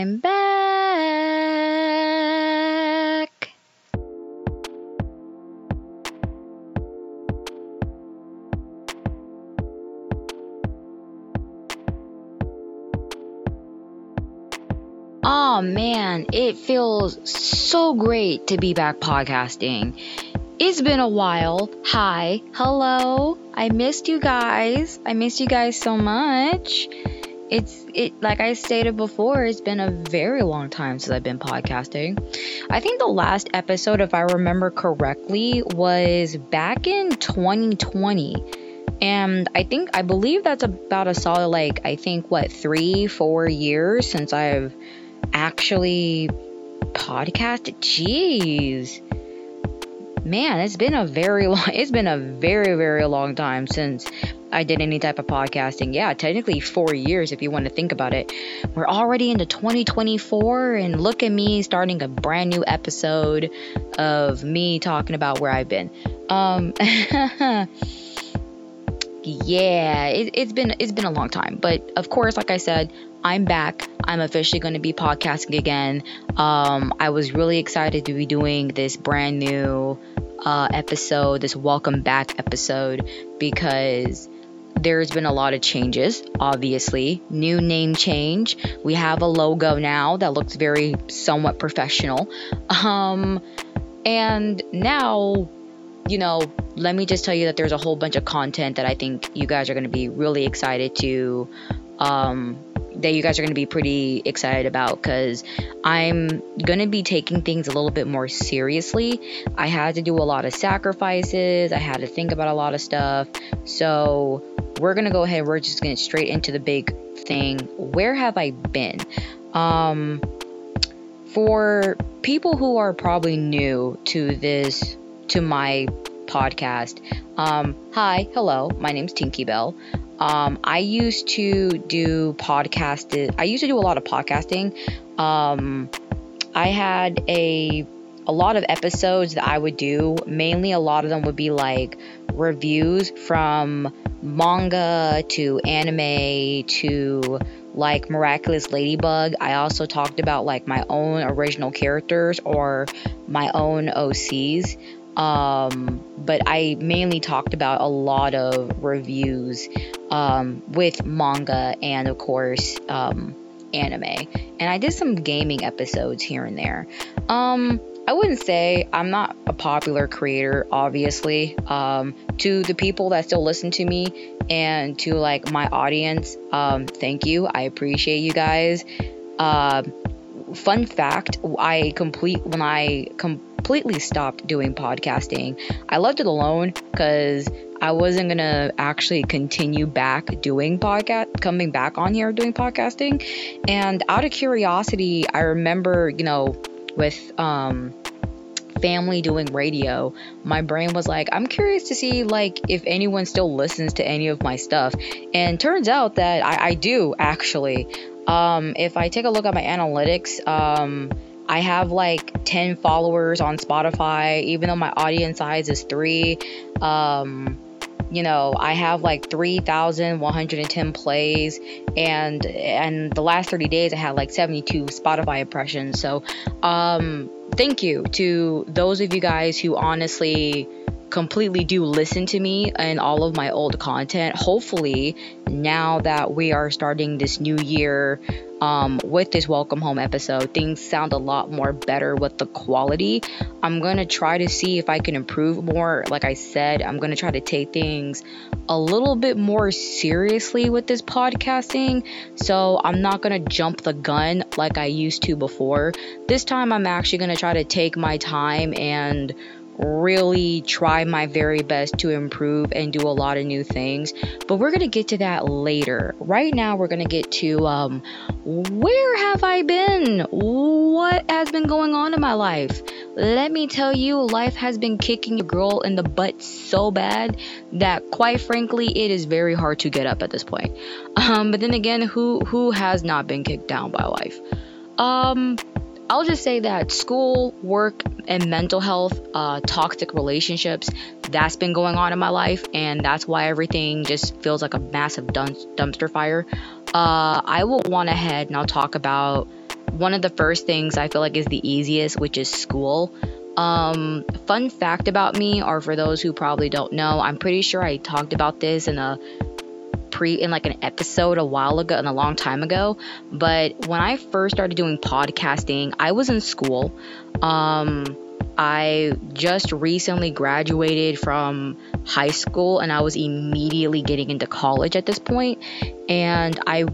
I'm back. Oh man, it feels so great to be back podcasting. It's been a while. Hi, hello. I missed you guys. I missed you guys so much. It's it like I stated before, it's been a very long time since I've been podcasting. I think the last episode, if I remember correctly, was back in 2020. And I think I believe that's about a solid like I think what three, four years since I've actually podcasted. Jeez. Man, it's been a very long it's been a very, very long time since I did any type of podcasting. Yeah, technically four years if you want to think about it. We're already into 2024, and look at me starting a brand new episode of me talking about where I've been. Um, yeah, it, it's been it's been a long time, but of course, like I said, I'm back. I'm officially going to be podcasting again. Um, I was really excited to be doing this brand new uh, episode, this welcome back episode, because there's been a lot of changes, obviously. New name change. We have a logo now that looks very somewhat professional. Um, and now, you know, let me just tell you that there's a whole bunch of content that I think you guys are going to be really excited to um, that you guys are going to be pretty excited about because I'm going to be taking things a little bit more seriously. I had to do a lot of sacrifices, I had to think about a lot of stuff. So, we're going to go ahead, we're just going straight into the big thing. Where have I been? Um, for people who are probably new to this, to my podcast, um, hi, hello, my name's Tinky Bell. Um, I used to do podcast. I used to do a lot of podcasting. Um, I had a a lot of episodes that I would do. Mainly, a lot of them would be like reviews from manga to anime to like Miraculous Ladybug. I also talked about like my own original characters or my own OCs. Um, but I mainly talked about a lot of reviews um, with manga and, of course, um, anime. And I did some gaming episodes here and there. Um, I wouldn't say I'm not a popular creator, obviously. Um, to the people that still listen to me and to like my audience, um, thank you. I appreciate you guys. Uh, fun fact: I complete when I com- completely stopped doing podcasting. I left it alone because I wasn't gonna actually continue back doing podcast, coming back on here doing podcasting. And out of curiosity, I remember, you know, with um, family doing radio, my brain was like, I'm curious to see like if anyone still listens to any of my stuff. And turns out that I, I do actually. Um, if I take a look at my analytics, um, I have like 10 followers on Spotify, even though my audience size is three. Um, you know, I have like 3,110 plays, and and the last 30 days I had like 72 Spotify impressions. So, um, thank you to those of you guys who honestly completely do listen to me and all of my old content. Hopefully, now that we are starting this new year um, with this welcome home episode, things sound a lot more better with the quality. I'm gonna try to see if I can improve more. Like I said, I'm gonna try to take things a little bit more seriously with this podcasting. So I'm not gonna jump the gun like I used to before. This time, I'm actually gonna try to take my time and really try my very best to improve and do a lot of new things. But we're going to get to that later. Right now, we're going to get to um, where have I been? What has been going on in my life? Let me tell you, life has been kicking your girl in the butt so bad that, quite frankly, it is very hard to get up at this point. Um, but then again, who who has not been kicked down by life? Um, I'll just say that school, work, and mental health, uh, toxic relationships, that's been going on in my life, and that's why everything just feels like a massive dumpster fire. Uh, I will want ahead and I'll talk about one of the first things I feel like is the easiest, which is school. Um, fun fact about me, or for those who probably don't know, I'm pretty sure I talked about this in a pre in like an episode a while ago and a long time ago. But when I first started doing podcasting, I was in school. Um, I just recently graduated from high school and I was immediately getting into college at this point. and I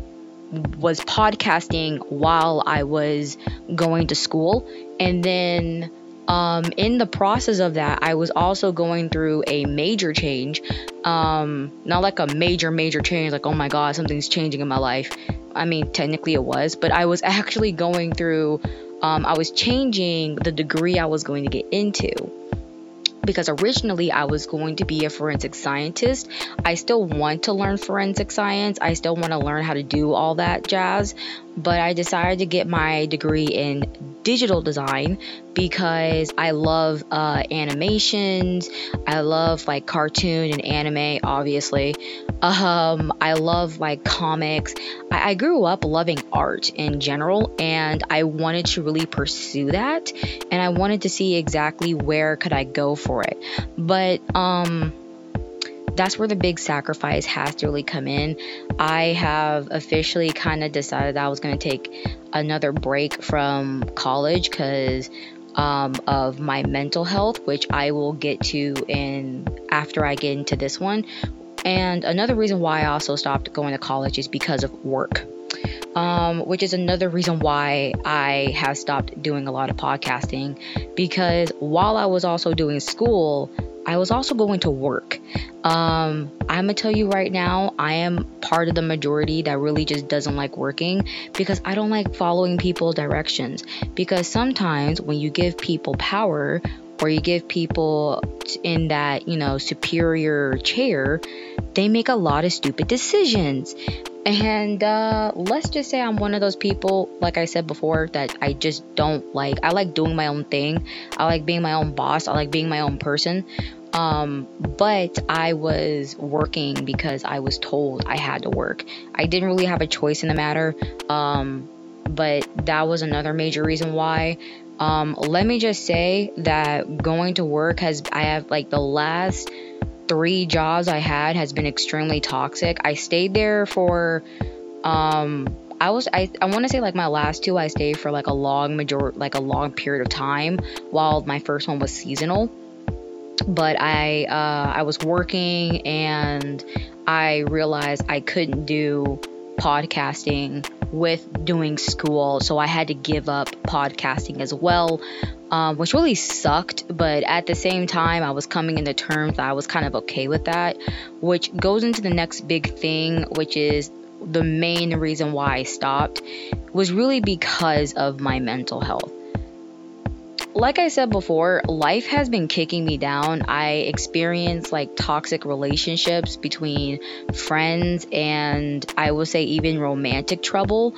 was podcasting while I was going to school, and then um, in the process of that, I was also going through a major change. Um, not like a major, major change, like, oh my God, something's changing in my life. I mean, technically it was, but I was actually going through, um, I was changing the degree I was going to get into because originally I was going to be a forensic scientist. I still want to learn forensic science. I still want to learn how to do all that jazz, but I decided to get my degree in digital design because I love uh, animations. I love like cartoon and anime, obviously. Um, I love like comics. I, I grew up loving art in general, and I wanted to really pursue that. And I wanted to see exactly where could I go for it. But um that's where the big sacrifice has to really come in. I have officially kind of decided that I was going to take another break from college because um, of my mental health, which I will get to in after I get into this one. And another reason why I also stopped going to college is because of work. Um, which is another reason why I have stopped doing a lot of podcasting because while I was also doing school, I was also going to work. Um, I'm gonna tell you right now, I am part of the majority that really just doesn't like working because I don't like following people directions. Because sometimes when you give people power or you give people in that, you know, superior chair, they make a lot of stupid decisions. And uh, let's just say I'm one of those people, like I said before, that I just don't like. I like doing my own thing. I like being my own boss. I like being my own person. Um, but I was working because I was told I had to work. I didn't really have a choice in the matter. Um, but that was another major reason why. Um, let me just say that going to work has, I have like the last three jobs I had has been extremely toxic. I stayed there for, um, I was I, I want to say like my last two I stayed for like a long major like a long period of time while my first one was seasonal but I uh, I was working and I realized I couldn't do podcasting with doing school, so I had to give up podcasting as well, um, which really sucked. But at the same time, I was coming into terms I was kind of okay with that, which goes into the next big thing, which is the main reason why I stopped was really because of my mental health like I said before, life has been kicking me down. I experienced like toxic relationships between friends and I will say even romantic trouble.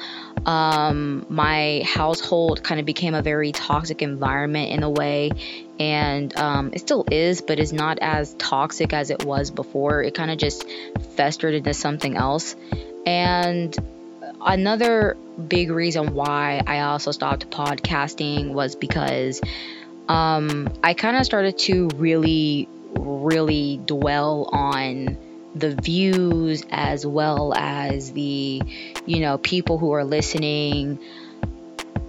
Um, my household kind of became a very toxic environment in a way, and um, it still is, but it's not as toxic as it was before. It kind of just festered into something else. And another big reason why I also stopped podcasting was because um, I kind of started to really, really dwell on the views as well as the, you know, people who are listening.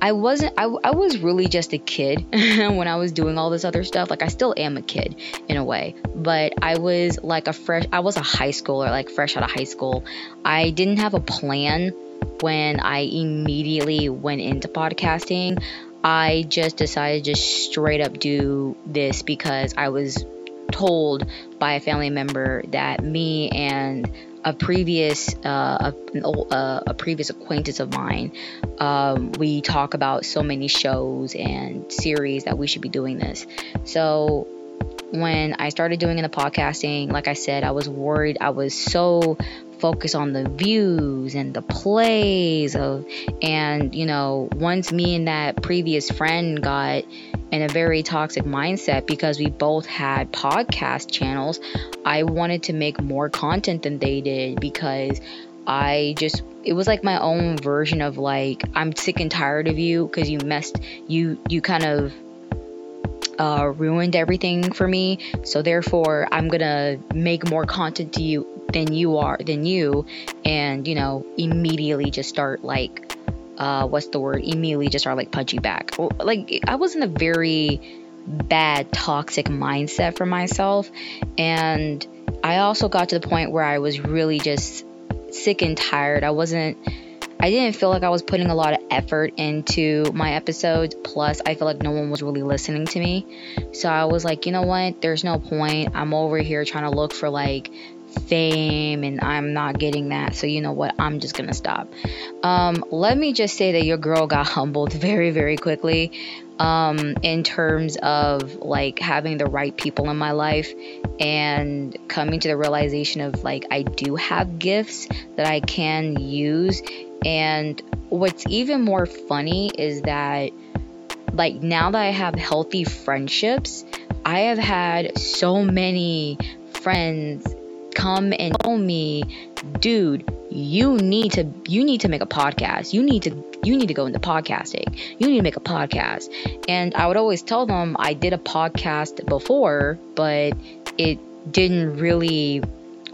I wasn't, I, I was really just a kid when I was doing all this other stuff. Like, I still am a kid in a way, but I was like a fresh, I was a high schooler, like fresh out of high school. I didn't have a plan when I immediately went into podcasting. I just decided to straight up do this because I was told by a family member that me and a previous uh, a, a, previous acquaintance of mine um, we talk about so many shows and series that we should be doing this so when i started doing in the podcasting like i said i was worried i was so focus on the views and the plays of and you know once me and that previous friend got in a very toxic mindset because we both had podcast channels i wanted to make more content than they did because I just it was like my own version of like I'm sick and tired of you because you messed you you kind of uh, ruined everything for me. So therefore, I'm gonna make more content to you than you are than you, and you know immediately just start like uh, what's the word? Immediately just start like punching back. Like I was in a very bad toxic mindset for myself, and I also got to the point where I was really just sick and tired. I wasn't I didn't feel like I was putting a lot of effort into my episodes. Plus, I feel like no one was really listening to me. So I was like, you know what? There's no point. I'm over here trying to look for like fame and I'm not getting that. So you know what? I'm just gonna stop. Um, let me just say that your girl got humbled very, very quickly. Um, in terms of like having the right people in my life and coming to the realization of like I do have gifts that I can use and what's even more funny is that, like, now that I have healthy friendships, I have had so many friends come and tell me, dude, you need to you need to make a podcast. You need to you need to go into podcasting. You need to make a podcast. And I would always tell them I did a podcast before, but it didn't really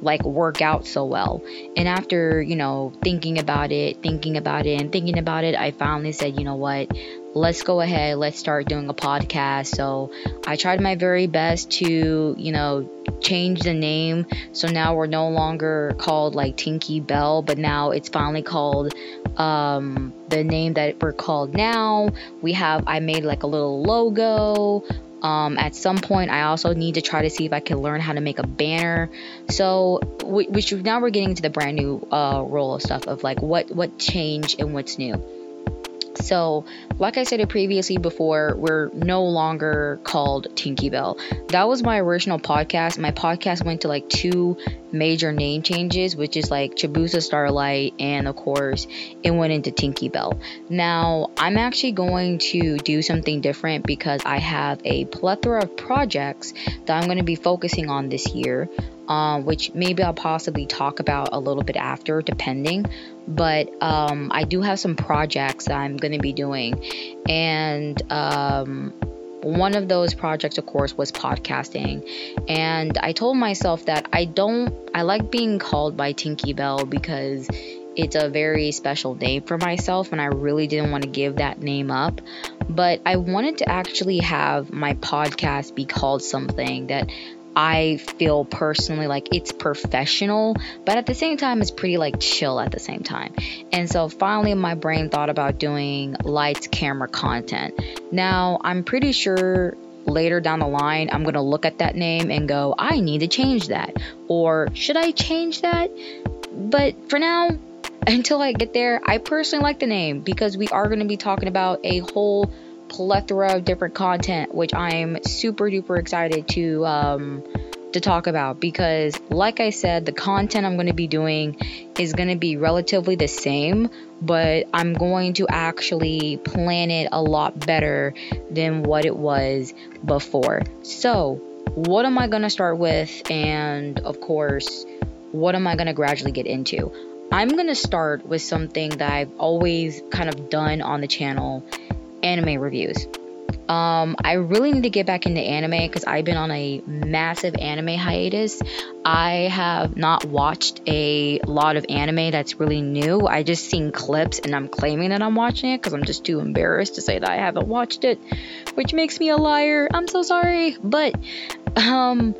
like work out so well. And after, you know, thinking about it, thinking about it, and thinking about it, I finally said, you know what, let's go ahead, let's start doing a podcast. So I tried my very best to, you know, change the name. So now we're no longer called like Tinky Bell, but now it's finally called um the name that we're called now. We have I made like a little logo. Um, at some point, I also need to try to see if I can learn how to make a banner. So, which now we're getting into the brand new uh, role of stuff of like what what changed and what's new. So, like I said previously before, we're no longer called Tinky Bell. That was my original podcast. My podcast went to like two major name changes, which is like Chibusa Starlight, and of course, it went into Tinky Bell. Now, I'm actually going to do something different because I have a plethora of projects that I'm going to be focusing on this year. Um, which maybe I'll possibly talk about a little bit after, depending. But um, I do have some projects that I'm going to be doing, and um, one of those projects, of course, was podcasting. And I told myself that I don't, I like being called by Tinky Bell because it's a very special name for myself, and I really didn't want to give that name up. But I wanted to actually have my podcast be called something that I feel personally like it's professional, but at the same time, it's pretty like chill at the same time. And so finally, my brain thought about doing lights, camera content. Now, I'm pretty sure later down the line, I'm going to look at that name and go, I need to change that. Or should I change that? But for now, until I get there, I personally like the name because we are going to be talking about a whole plethora of different content, which I'm super duper excited to um, to talk about because, like I said, the content I'm going to be doing is going to be relatively the same, but I'm going to actually plan it a lot better than what it was before. So, what am I going to start with? And of course, what am I going to gradually get into? I'm going to start with something that I've always kind of done on the channel anime reviews. Um, I really need to get back into anime because I've been on a massive anime hiatus. I have not watched a lot of anime that's really new. I just seen clips and I'm claiming that I'm watching it because I'm just too embarrassed to say that I haven't watched it, which makes me a liar. I'm so sorry, but um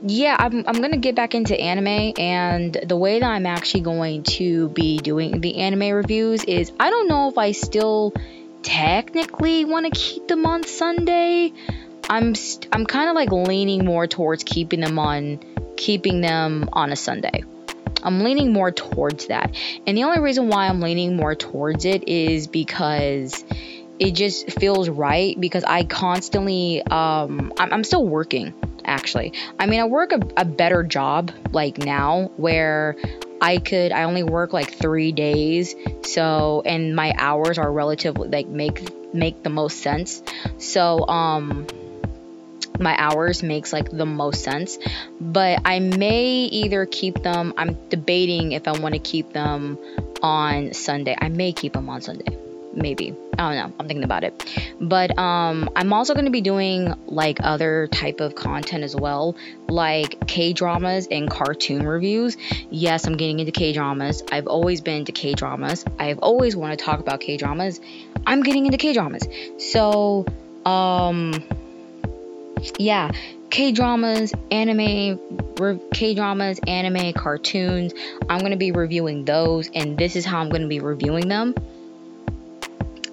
yeah, I'm, I'm gonna get back into anime, and the way that I'm actually going to be doing the anime reviews is I don't know if I still technically want to keep them on Sunday. I'm st- I'm kind of like leaning more towards keeping them on keeping them on a Sunday. I'm leaning more towards that. And the only reason why I'm leaning more towards it is because it just feels right because I constantly um I'm, I'm still working actually. I mean, I work a, a better job like now where I could I only work like 3 days. So and my hours are relatively like make make the most sense. So um my hours makes like the most sense. But I may either keep them, I'm debating if I want to keep them on Sunday. I may keep them on Sunday. Maybe. I don't know. I'm thinking about it. But um I'm also going to be doing like other type of content as well, like K-dramas and cartoon reviews. Yes, I'm getting into K-dramas. I've always been into K-dramas. I've always wanted to talk about K-dramas. I'm getting into K-dramas. So, um yeah, K dramas, anime, re- K dramas, anime, cartoons. I'm going to be reviewing those, and this is how I'm going to be reviewing them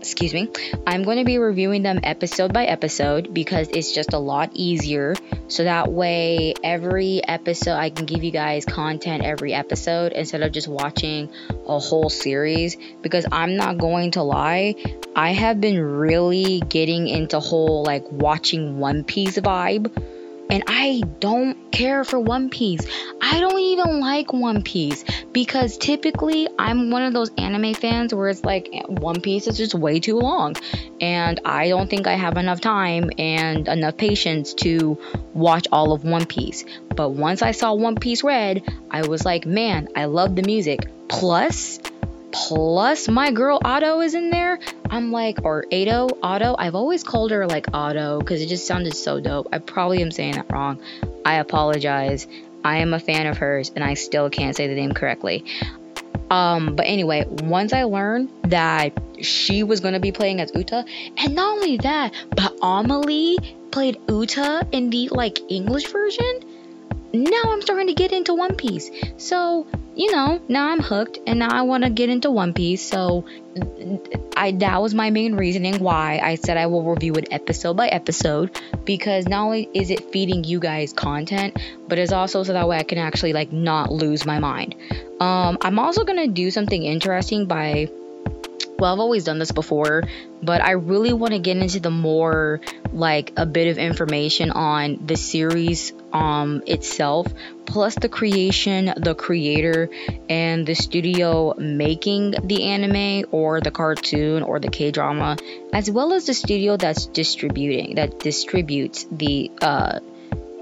excuse me, I'm going to be reviewing them episode by episode because it's just a lot easier. So that way, every episode, I can give you guys content every episode instead of just watching a whole series. Because I'm not going to lie, I have been really getting into whole like watching One Piece vibe and I don't care for One Piece. I don't even like One Piece because typically I'm one of those anime fans where it's like One Piece is just way too long. And I don't think I have enough time and enough patience to watch all of One Piece. But once I saw One Piece Red, I was like, man, I love the music. Plus, plus my girl Otto is in there. I'm like, or Ado, Otto. I've always called her like Otto because it just sounded so dope. I probably am saying that wrong. I apologize. I am a fan of hers and I still can't say the name correctly. Um, but anyway, once I learned that she was gonna be playing as Uta, and not only that, but Amelie played Uta in the like English version. Now I'm starting to get into One Piece. So you know, now I'm hooked and now I want to get into One Piece. So I that was my main reasoning why I said I will review it episode by episode because not only is it feeding you guys content, but it's also so that way I can actually like not lose my mind. Um, I'm also gonna do something interesting by well, I've always done this before, but I really want to get into the more like a bit of information on the series um itself, plus the creation, the creator, and the studio making the anime or the cartoon or the K drama, as well as the studio that's distributing that distributes the uh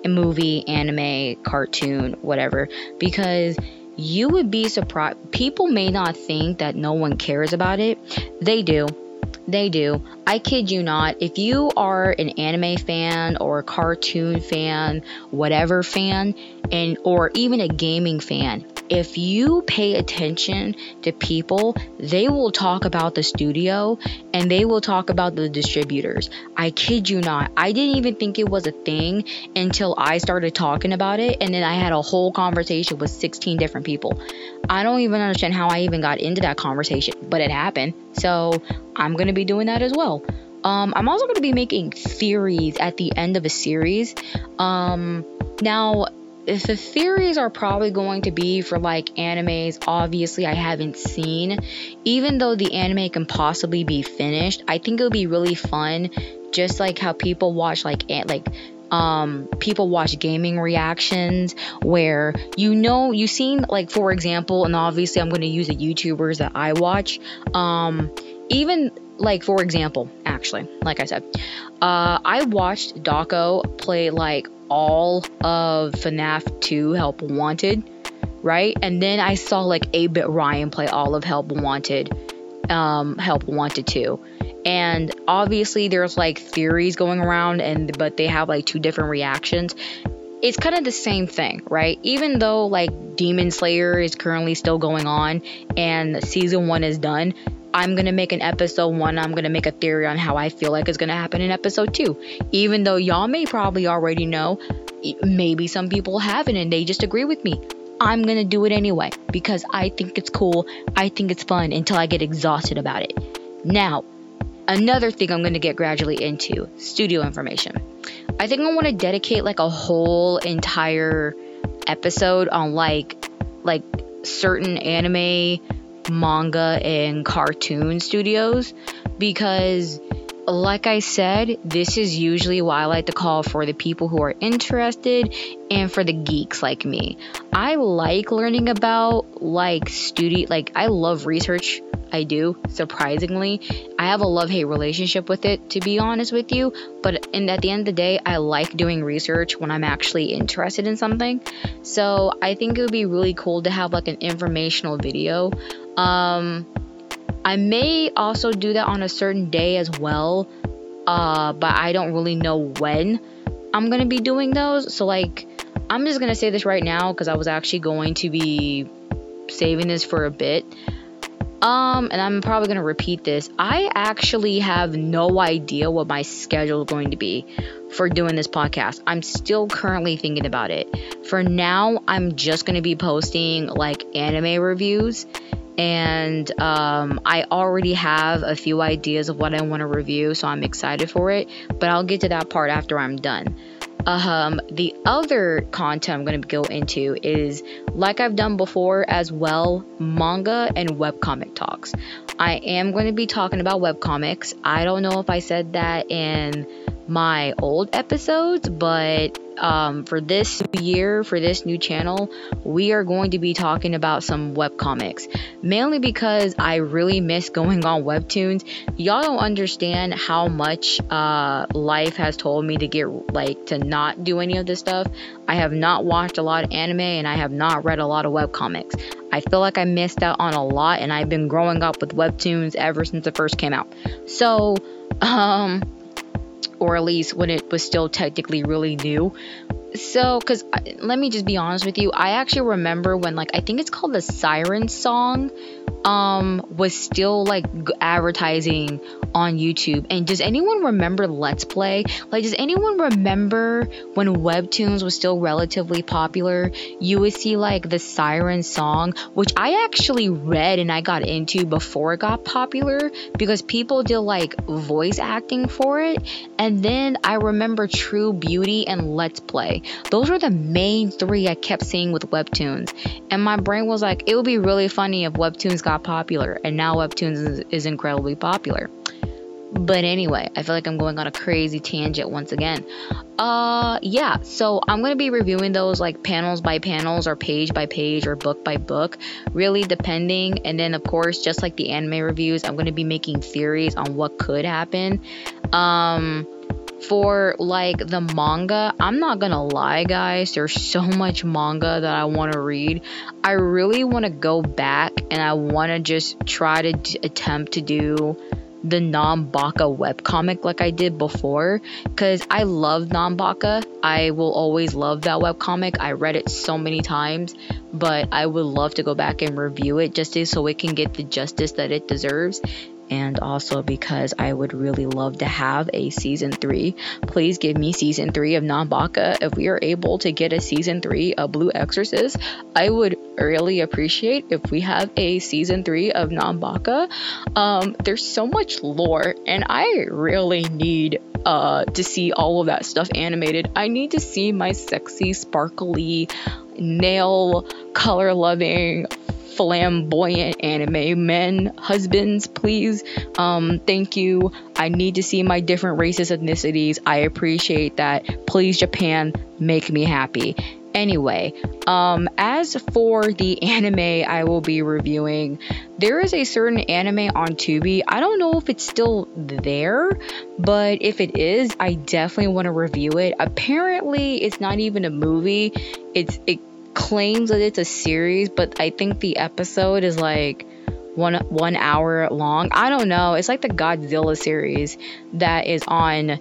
movie, anime, cartoon, whatever, because you would be surprised. People may not think that no one cares about it. They do. They do. I kid you not. If you are an anime fan or a cartoon fan, whatever fan, and or even a gaming fan, if you pay attention to people, they will talk about the studio and they will talk about the distributors. I kid you not. I didn't even think it was a thing until I started talking about it and then I had a whole conversation with 16 different people. I don't even understand how I even got into that conversation, but it happened. So I'm going to be doing that as well. Um, I'm also going to be making theories at the end of a series. Um, now, if the theories are probably going to be for like animes obviously I haven't seen. Even though the anime can possibly be finished I think it would be really fun just like how people watch like like um, people watch gaming reactions where you know you've seen like for example and obviously I'm going to use the YouTubers that I watch um, even like for example actually like I said uh, I watched Dawko play like all of FNAF 2 Help Wanted, right? And then I saw like 8-Bit Ryan play all of Help Wanted, um, Help Wanted 2. And obviously there's like theories going around and but they have like two different reactions. It's kind of the same thing, right? Even though like Demon Slayer is currently still going on and season 1 is done, I'm gonna make an episode one. I'm gonna make a theory on how I feel like it's gonna happen in episode two. Even though y'all may probably already know, maybe some people haven't and they just agree with me. I'm gonna do it anyway because I think it's cool. I think it's fun until I get exhausted about it. Now, another thing I'm gonna get gradually into studio information. I think I want to dedicate like a whole entire episode on like like certain anime manga and cartoon studios because like I said, this is usually why I like to call for the people who are interested and for the geeks like me. I like learning about like studio like I love research. I do, surprisingly. I have a love-hate relationship with it to be honest with you, but And at the end of the day, I like doing research when I'm actually interested in something. So I think it would be really cool to have like an informational video. Um, I may also do that on a certain day as well, uh, but I don't really know when I'm gonna be doing those. So like, I'm just gonna say this right now because I was actually going to be saving this for a bit. Um, and I'm probably gonna repeat this. I actually have no idea what my schedule is going to be for doing this podcast. I'm still currently thinking about it. For now, I'm just gonna be posting like anime reviews and um, I already have a few ideas of what I want to review, so I'm excited for it. But I'll get to that part after I'm done. Um, the other content I'm going to go into is, like I've done before as well, manga and webcomic talks. I am going to be talking about webcomics. I don't know if I said that in my old episodes, but um, for this year, for this new channel, we are going to be talking about some web comics. Mainly because I really miss going on webtoons. Y'all don't understand how much uh, life has told me to get like to not do any of this stuff. I have not watched a lot of anime and I have not read a lot of web comics. I feel like I missed out on a lot, and I've been growing up with webtoons ever since it first came out. So, um, or at least when it was still technically really new. So, because let me just be honest with you, I actually remember when, like, I think it's called the Siren Song um was still like advertising on YouTube. And does anyone remember Let's Play? Like does anyone remember when webtoons was still relatively popular? You would see like the Siren song, which I actually read and I got into before it got popular because people did like voice acting for it. And then I remember True Beauty and Let's Play. Those were the main 3 I kept seeing with webtoons. And my brain was like it would be really funny if webtoons got popular, and now Webtoons is, is incredibly popular. But anyway, I feel like I'm going on a crazy tangent once again. Uh, yeah, so I'm gonna be reviewing those like panels by panels, or page by page, or book by book, really depending. And then, of course, just like the anime reviews, I'm gonna be making theories on what could happen. Um, for like the manga, I'm not gonna lie, guys, there's so much manga that I want to read. I really want to go back and I want to just try to d- attempt to do the Nanbaka webcomic like I did before because I love Nanbaka. I will always love that webcomic. I read it so many times, but I would love to go back and review it just so it can get the justice that it deserves and also because I would really love to have a season three. Please give me season three of Nanbaka. If we are able to get a season three of Blue Exorcist, I would really appreciate if we have a season three of Nanbaka. Um, there's so much lore, and I really need uh, to see all of that stuff animated. I need to see my sexy, sparkly, nail color loving flamboyant anime. Men husbands please um thank you. I need to see my different races ethnicities. I appreciate that. Please japan make me happy. Anyway um as for the anime i will be reviewing there is a certain anime on tubi. I don't know if it's still there but if it is i definitely want to review it. Apparently it's not even a movie. It's it claims that it's a series, but I think the episode is like one one hour long. I don't know. It's like the Godzilla series that is on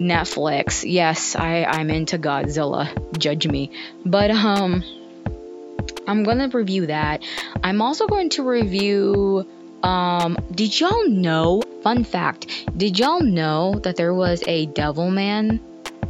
Netflix. Yes, I I'm into Godzilla. Judge me. But um I'm going to review that. I'm also going to review um did y'all know fun fact, did y'all know that there was a Devilman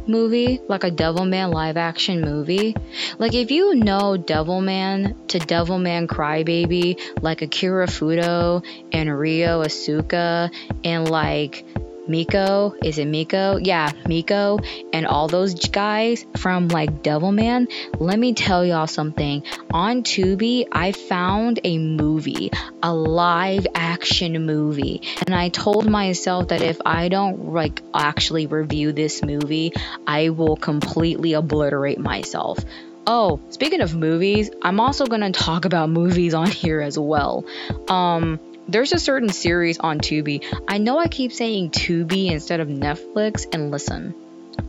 movie, like a Devilman live action movie. Like if you know Devilman to Devilman Crybaby, like Akira Fudo and Ryo Asuka and like Miko, is it Miko? Yeah, Miko and all those guys from like Devilman. Let me tell y'all something. On Tubi, I found a movie, a live action movie. And I told myself that if I don't like actually review this movie, I will completely obliterate myself. Oh, speaking of movies, I'm also going to talk about movies on here as well. Um there's a certain series on Tubi. I know I keep saying Tubi instead of Netflix, and listen,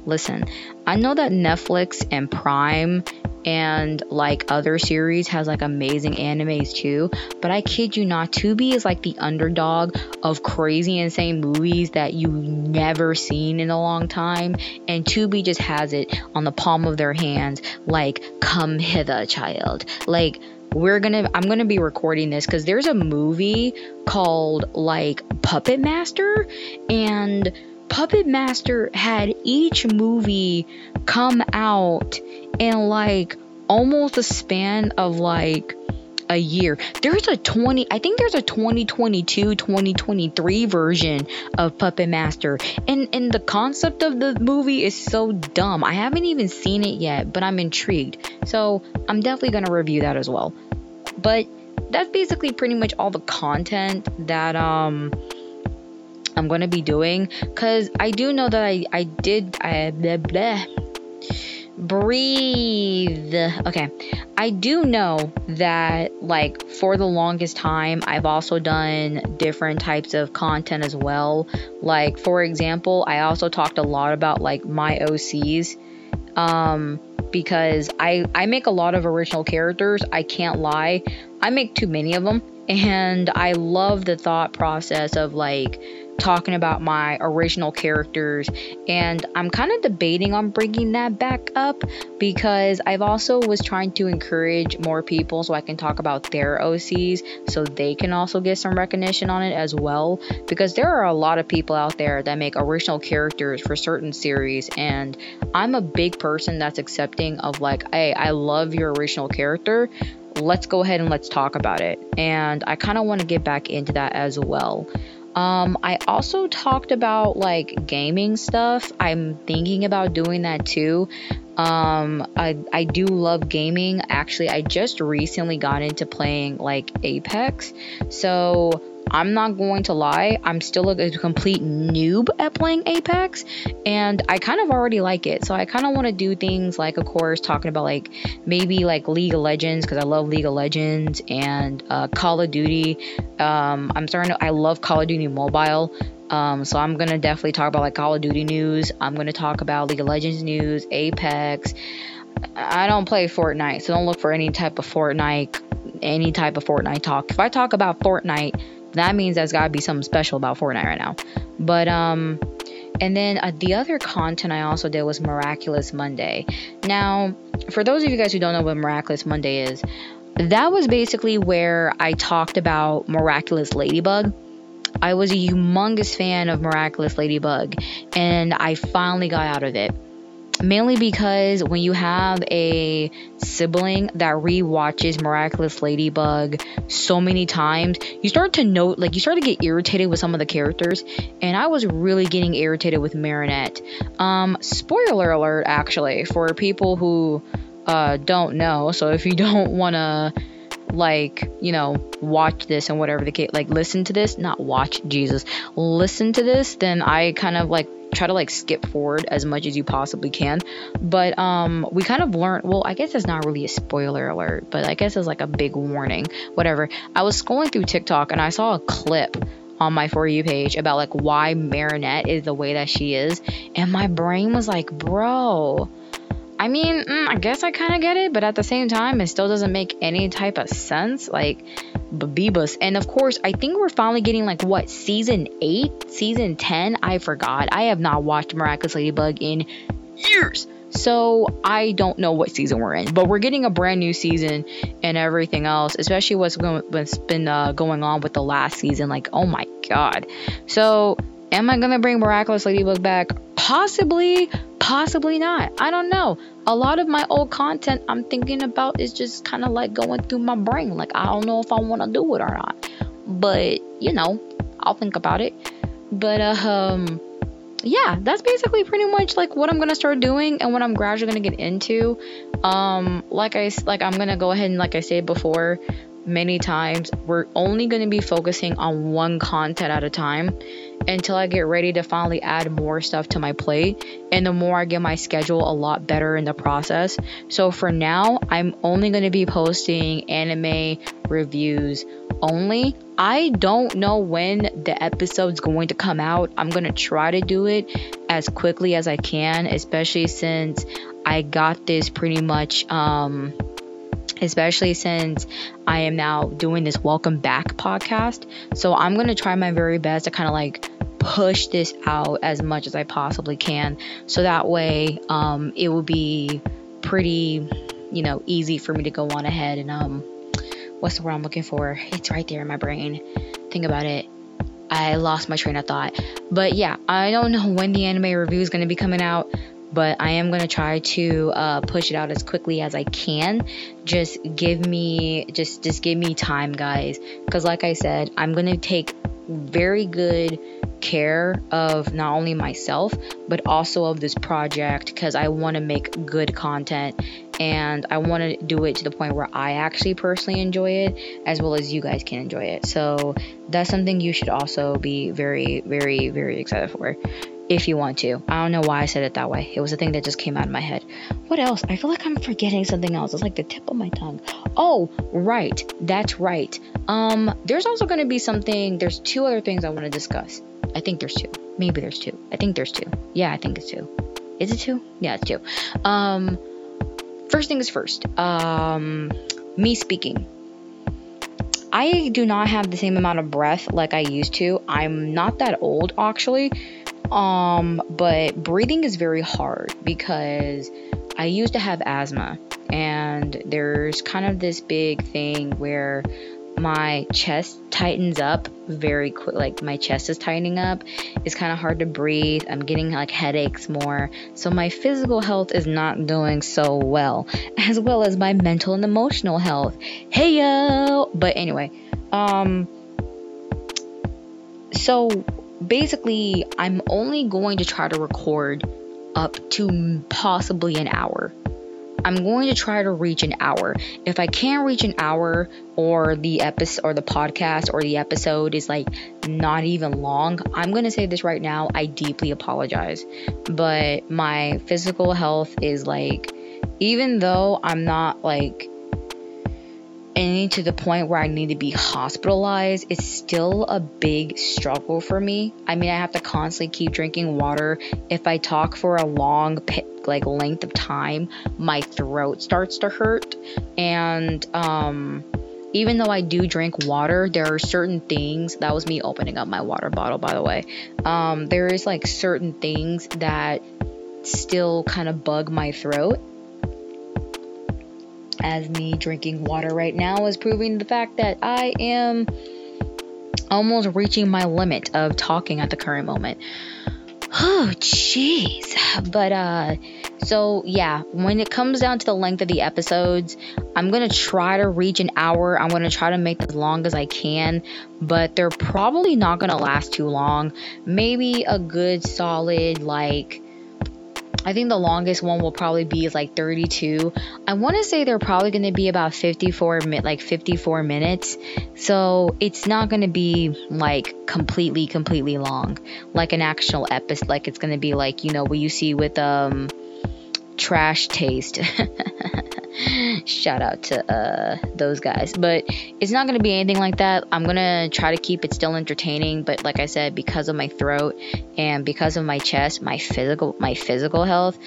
listen, I know that Netflix and Prime and like other series has like amazing animes too but i kid you not tubi is like the underdog of crazy insane movies that you've never seen in a long time and tubi just has it on the palm of their hands. Like come hither child. Like we're gonna i'm gonna be recording this because there's a movie called like puppet master and puppet master had each movie come out in like almost a span of like a year. There's a 20 I think there's a 2022 2023 version of Puppet Master. And and the concept of the movie is so dumb. I haven't even seen it yet, but I'm intrigued. So, I'm definitely going to review that as well. But that's basically pretty much all the content that um I'm to be doing cuz I do know that I I did I blah, blah breathe. Okay. I do know that, like, for the longest time, I've also done different types of content as well. Like, for example, I also talked a lot about, like, my OCs. Um, because I, I make a lot of original characters. I can't lie. I make too many of them. And I love the thought process of, like, talking about my original characters and I'm kind of debating on bringing that back up because I've also was trying to encourage more people so I can talk about their OCs so they can also get some recognition on it as well because there are a lot of people out there that make original characters for certain series and I'm a big person that's accepting of like hey I love your original character let's go ahead and let's talk about it. And I kind of want to get back into that as well um, I also talked about like gaming stuff. I'm thinking about doing that too. Um, I, I do love gaming. Actually, I just recently got into playing like Apex. So I'm not going to lie, I'm still a, complete noob at playing Apex, and I kind of already like it. So I kind of want to do things like, of course, talking about like maybe like League of Legends because I love League of Legends and uh, Call of Duty. Um, I'm starting to, I love Call of Duty Mobile. Um, so I'm gonna definitely talk about like Call of Duty news. I'm gonna talk about League of Legends news, Apex. I don't play Fortnite, so don't look for any type of Fortnite, any type of Fortnite talk. If I talk about Fortnite, that means there's got to be something special about Fortnite right now. But um and then uh, the other content I also did was Miraculous Monday. Now, for those of you guys who don't know what Miraculous Monday is, that was basically where I talked about Miraculous Ladybug. I was a humongous fan of Miraculous Ladybug, and I finally got out of it mainly because when you have a sibling that re-watches Miraculous Ladybug so many times, you start to note, like, you start to get irritated with some of the characters, and I was really getting irritated with Marinette. Um, spoiler alert, actually, for people who uh, don't know. So if you don't want to like you know watch this and whatever the case like listen to this not watch jesus listen to this then i kind of like try to like skip forward as much as you possibly can. But um we kind of learned well, I guess it's not really a spoiler alert, but I guess it's like a big warning. Whatever. I was scrolling through TikTok and I saw a clip on my for you page about like why Marinette is the way that she is, and my brain was like, "Bro, I mean, mm, I guess I kind of get it, but at the same time, it still doesn't make any type of sense. Like, Beebus. And of course, I think we're finally getting like what season 8, season 10. I forgot. I have not watched Miraculous Ladybug in years. So I don't know what season we're in, but we're getting a brand new season and everything else, especially what's, going, what's been uh, going on with the last season. Like, oh my god. So, am I gonna bring Miraculous Ladybug back? Possibly, possibly not. I don't know a lot of my old content I'm thinking about is just kind of like going through my brain. Like, I don't know if I want to do it or not. But, you know, I'll think about it. But, uh, um, yeah, that's basically pretty much like what I'm gonna start doing and what I'm gradually gonna get into. Um, like I like I'm gonna go ahead and like I said before, many times, we're only going to be focusing on one content at a time until I get ready to finally add more stuff to my plate. And the more I get my schedule a lot better in the process. So for now, I'm only going to be posting anime reviews only. I don't know when the episode's going to come out. I'm going to try to do it as quickly as I can, especially since I got this pretty much um especially since I am now doing this welcome back podcast. So I'm going to try my very best to kind of like push this out as much as I possibly can. So that way um, it will be pretty, you know, easy for me to go on ahead and, um, what's the word I'm looking for? It's right there in my brain. Think about it. I lost my train of thought. But yeah, I don't know when the anime review is going to be coming out but I am gonna try to uh, push it out as quickly as I can. Just give me, just just give me time, guys. Because like I said, I'm gonna take very good care of not only myself but also of this project because I want to make good content and I want to do it to the point where I actually personally enjoy it as well as you guys can enjoy it. So that's something you should also be very, very, very excited for if you want to. I don't know why I said it that way. It was a thing that just came out of my head. What else? I feel like I'm forgetting something else. It's like the tip of my tongue. Oh, right. That's right. Um, there's also going to be something. There's two other things I want to discuss. I think there's two. Maybe there's two. I think there's two. Yeah, I think it's two. Is it two? Yeah, it's two. Um, first things first. Um, me speaking. I do not have the same amount of breath like I used to. I'm not that old actually. Um, but breathing is very hard because I used to have asthma, and there's kind of this big thing where my chest tightens up very quick like my chest is tightening up. It's kind of hard to breathe. I'm getting like headaches more. So my physical health is not doing so well as well as my mental and emotional health. Hey yo! But anyway um so basically, I'm only going to try to record up to possibly an hour. I'm going to try to reach an hour. If I can't reach an hour or the episode or the podcast or the episode is like not even long, I'm going to say this right now, I deeply apologize. But my physical health is like even though I'm not like any to the point where I need to be hospitalized, it's still a big struggle for me. I mean, I have to constantly keep drinking water. If I talk for a long like length of time, my throat starts to hurt and um even though I do drink water, there are certain things that was me opening up my water bottle by the way. Um there is like certain things that still kind of bug my throat as me drinking water right now is proving the fact that I am almost reaching my limit of talking at the current moment. Oh, jeez. But, uh, so yeah, when it comes down to the length of the episodes, I'm gonna try to reach an hour. I'm gonna try to make as long as I can, but they're probably not gonna last too long. Maybe a good solid, like, I think the longest one will probably be like 32. I want to say they're probably going to be about 54 like 54 minutes. So it's not going to be like completely completely long like an actual episode like it's going to be like, you know, what you see with um trash taste. Shout out to uh, those guys. But it's not going to be anything like that. I'm going to try to keep it still entertaining, but like I said because of my throat and because of my chest, my physical my physical health,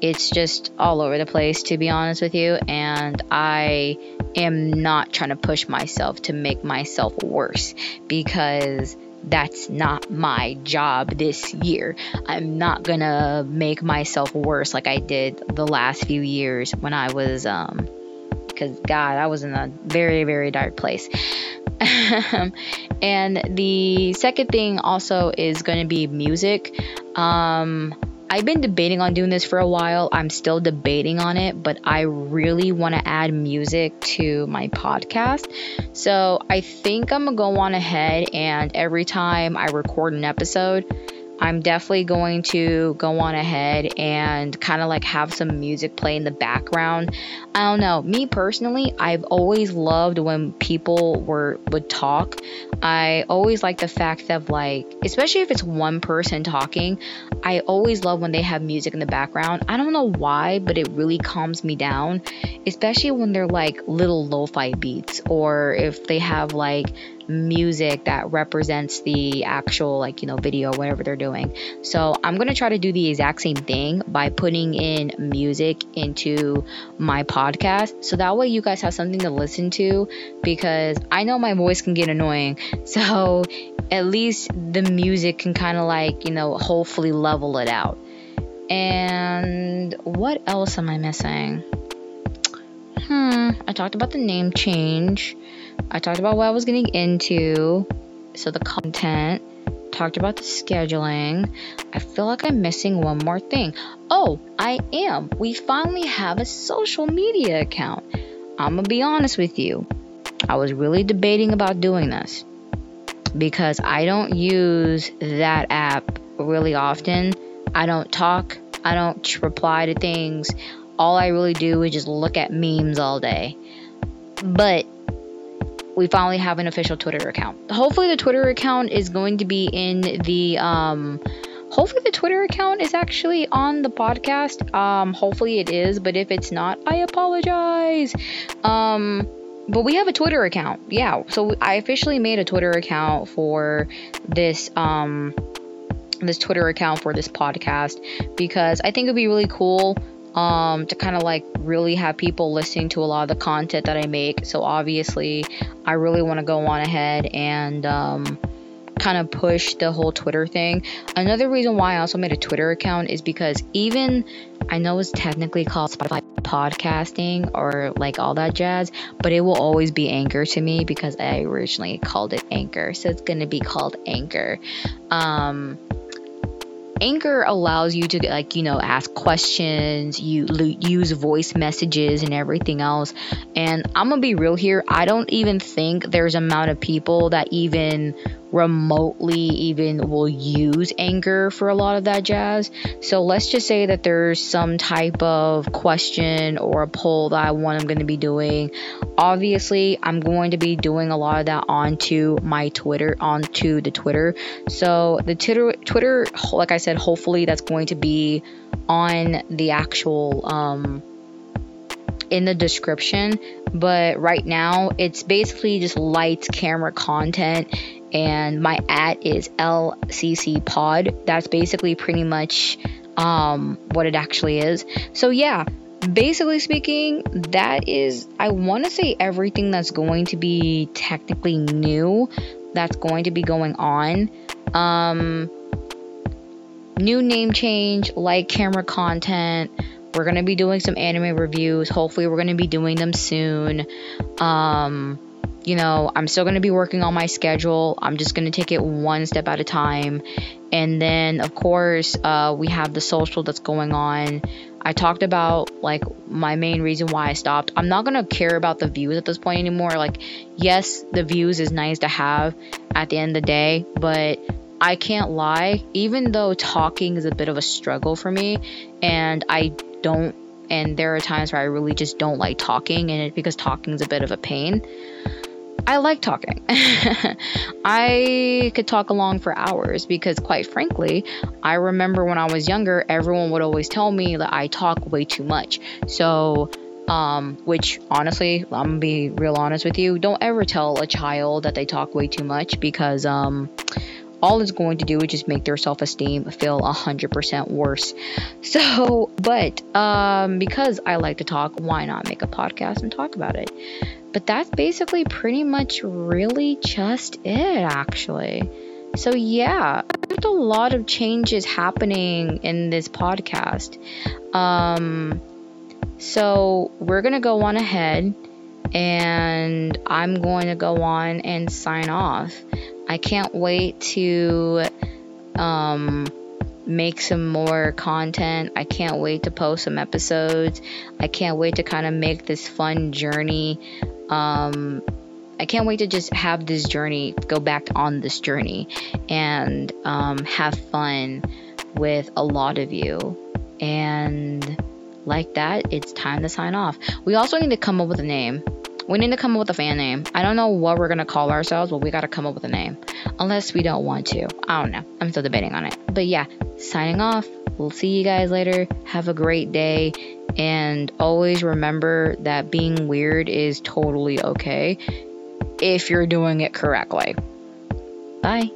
it's just all over the place to be honest with you, and I am not trying to push myself to make myself worse because that's not my job this year. I'm not gonna make myself worse like I did the last few years when I was, um, because God, I was in a very, very dark place. and the second thing also is going to be music. Um, I've been debating on doing this for a while. I'm still debating on it, but I really want to add music to my podcast. So I think I'm going to go on ahead and every time I record an episode, I'm definitely going to go on ahead and kind of like have some music play in the background. I don't know. Me personally, I've always loved when people were would talk. I always like the fact of like, especially if it's one person talking, I always love when they have music in the background. I don't know why, but it really calms me down, especially when they're like little lo-fi beats or if they have like music that represents the actual like you know video whatever they're doing. So i'm to try to do the exact same thing by putting in music into my podcast. So that way you guys have something to listen to because i know my voice can get annoying. So at least the music can kind of like you know hopefully level it out. And what else am i missing? Hmm i talked about the name change I talked about what I was getting into, so the content, talked about the scheduling. I feel like I'm missing one more thing. Oh, I am. We finally have a social media account. I'm gonna be honest with you. I was really debating about doing this because I don't use that app really often. I don't talk, I don't reply to things. All I really do is just look at memes all day. But we finally have an official Twitter account. Hopefully, the Twitter account is going to be in the. Um, hopefully, the Twitter account is actually on the podcast. Um, hopefully, it is, but if it's not, I apologize. Um, but we have a Twitter account. Yeah, so I officially made a Twitter account for this. Um, this Twitter account for this podcast because I think it'd be really cool um, to kind of like really have people listening to a lot of the content that I make. So obviously, I really want to go on ahead and um, kind of push the whole Twitter thing. Another reason why I also made a Twitter account is because even I know it's technically called Spotify podcasting or like all that jazz, but it will always be Anchor to me because I originally called it Anchor. So it's going to be called Anchor. Um, Anchor allows you to like you know ask questions, you use voice messages and everything else. And I'm gonna be real here. I don't even think there's amount of people that even remotely even will use Anchor for a lot of that jazz. So let's just say that there's some type of question or a poll that I want I'm going to be doing. Obviously, I'm going to be doing a lot of that onto my Twitter, onto the Twitter. So the Twitter, Twitter, like I said, hopefully that's going to be on the actual um in the description but right now it's basically just lights camera content and my at is LCC Pod. That's basically pretty much um, what it actually is. So, yeah, basically speaking, that is, I want to say everything that's going to be technically new that's going to be going on. Um, new name change, lights camera content. We're going to be doing some anime reviews. Hopefully, we're going to be doing them soon. Um, you know, I'm still going to be working on my schedule. I'm just going to take it one step at a time. And then, of course, uh, we have the social that's going on. I talked about like my main reason why I stopped. I'm not to care about the views at this point anymore. Like, yes, the views is nice to have at the end of the day, but I can't lie, even though talking is a bit of a struggle for me, and I don't, and there are times where I really just don't like talking, and it because talking is a bit of a pain. I like talking. I could talk along for hours because, quite frankly, I remember when I was younger, everyone would always tell me that I talk way too much. So, um, which honestly, I'm gonna be real honest with you, don't ever tell a child that they talk way too much because, um, all it's going to do is just make their self-esteem feel 100% worse so but um, because i like to talk why not make a podcast and talk about it but that's basically pretty much really just it, actually. So, yeah, there's a lot of changes happening in this podcast. Um, so, we're going to go on ahead and I'm going to go on and sign off. I can't wait to um, make some more content. I can't wait to post some episodes. I can't wait to kind of make this fun journey um, I can't wait to just have this journey, go back on this journey, and um, have fun with a lot of you. And like that, it's time to sign off. We also need to come up with a name. We need to come up with a fan name. I don't know what we're gonna call ourselves, but we gotta come up with a name. Unless we don't want to. I don't know. I'm still debating on it. But yeah, signing off. We'll see you guys later. Have a great day. And always remember that being weird is totally okay if you're doing it correctly. Bye.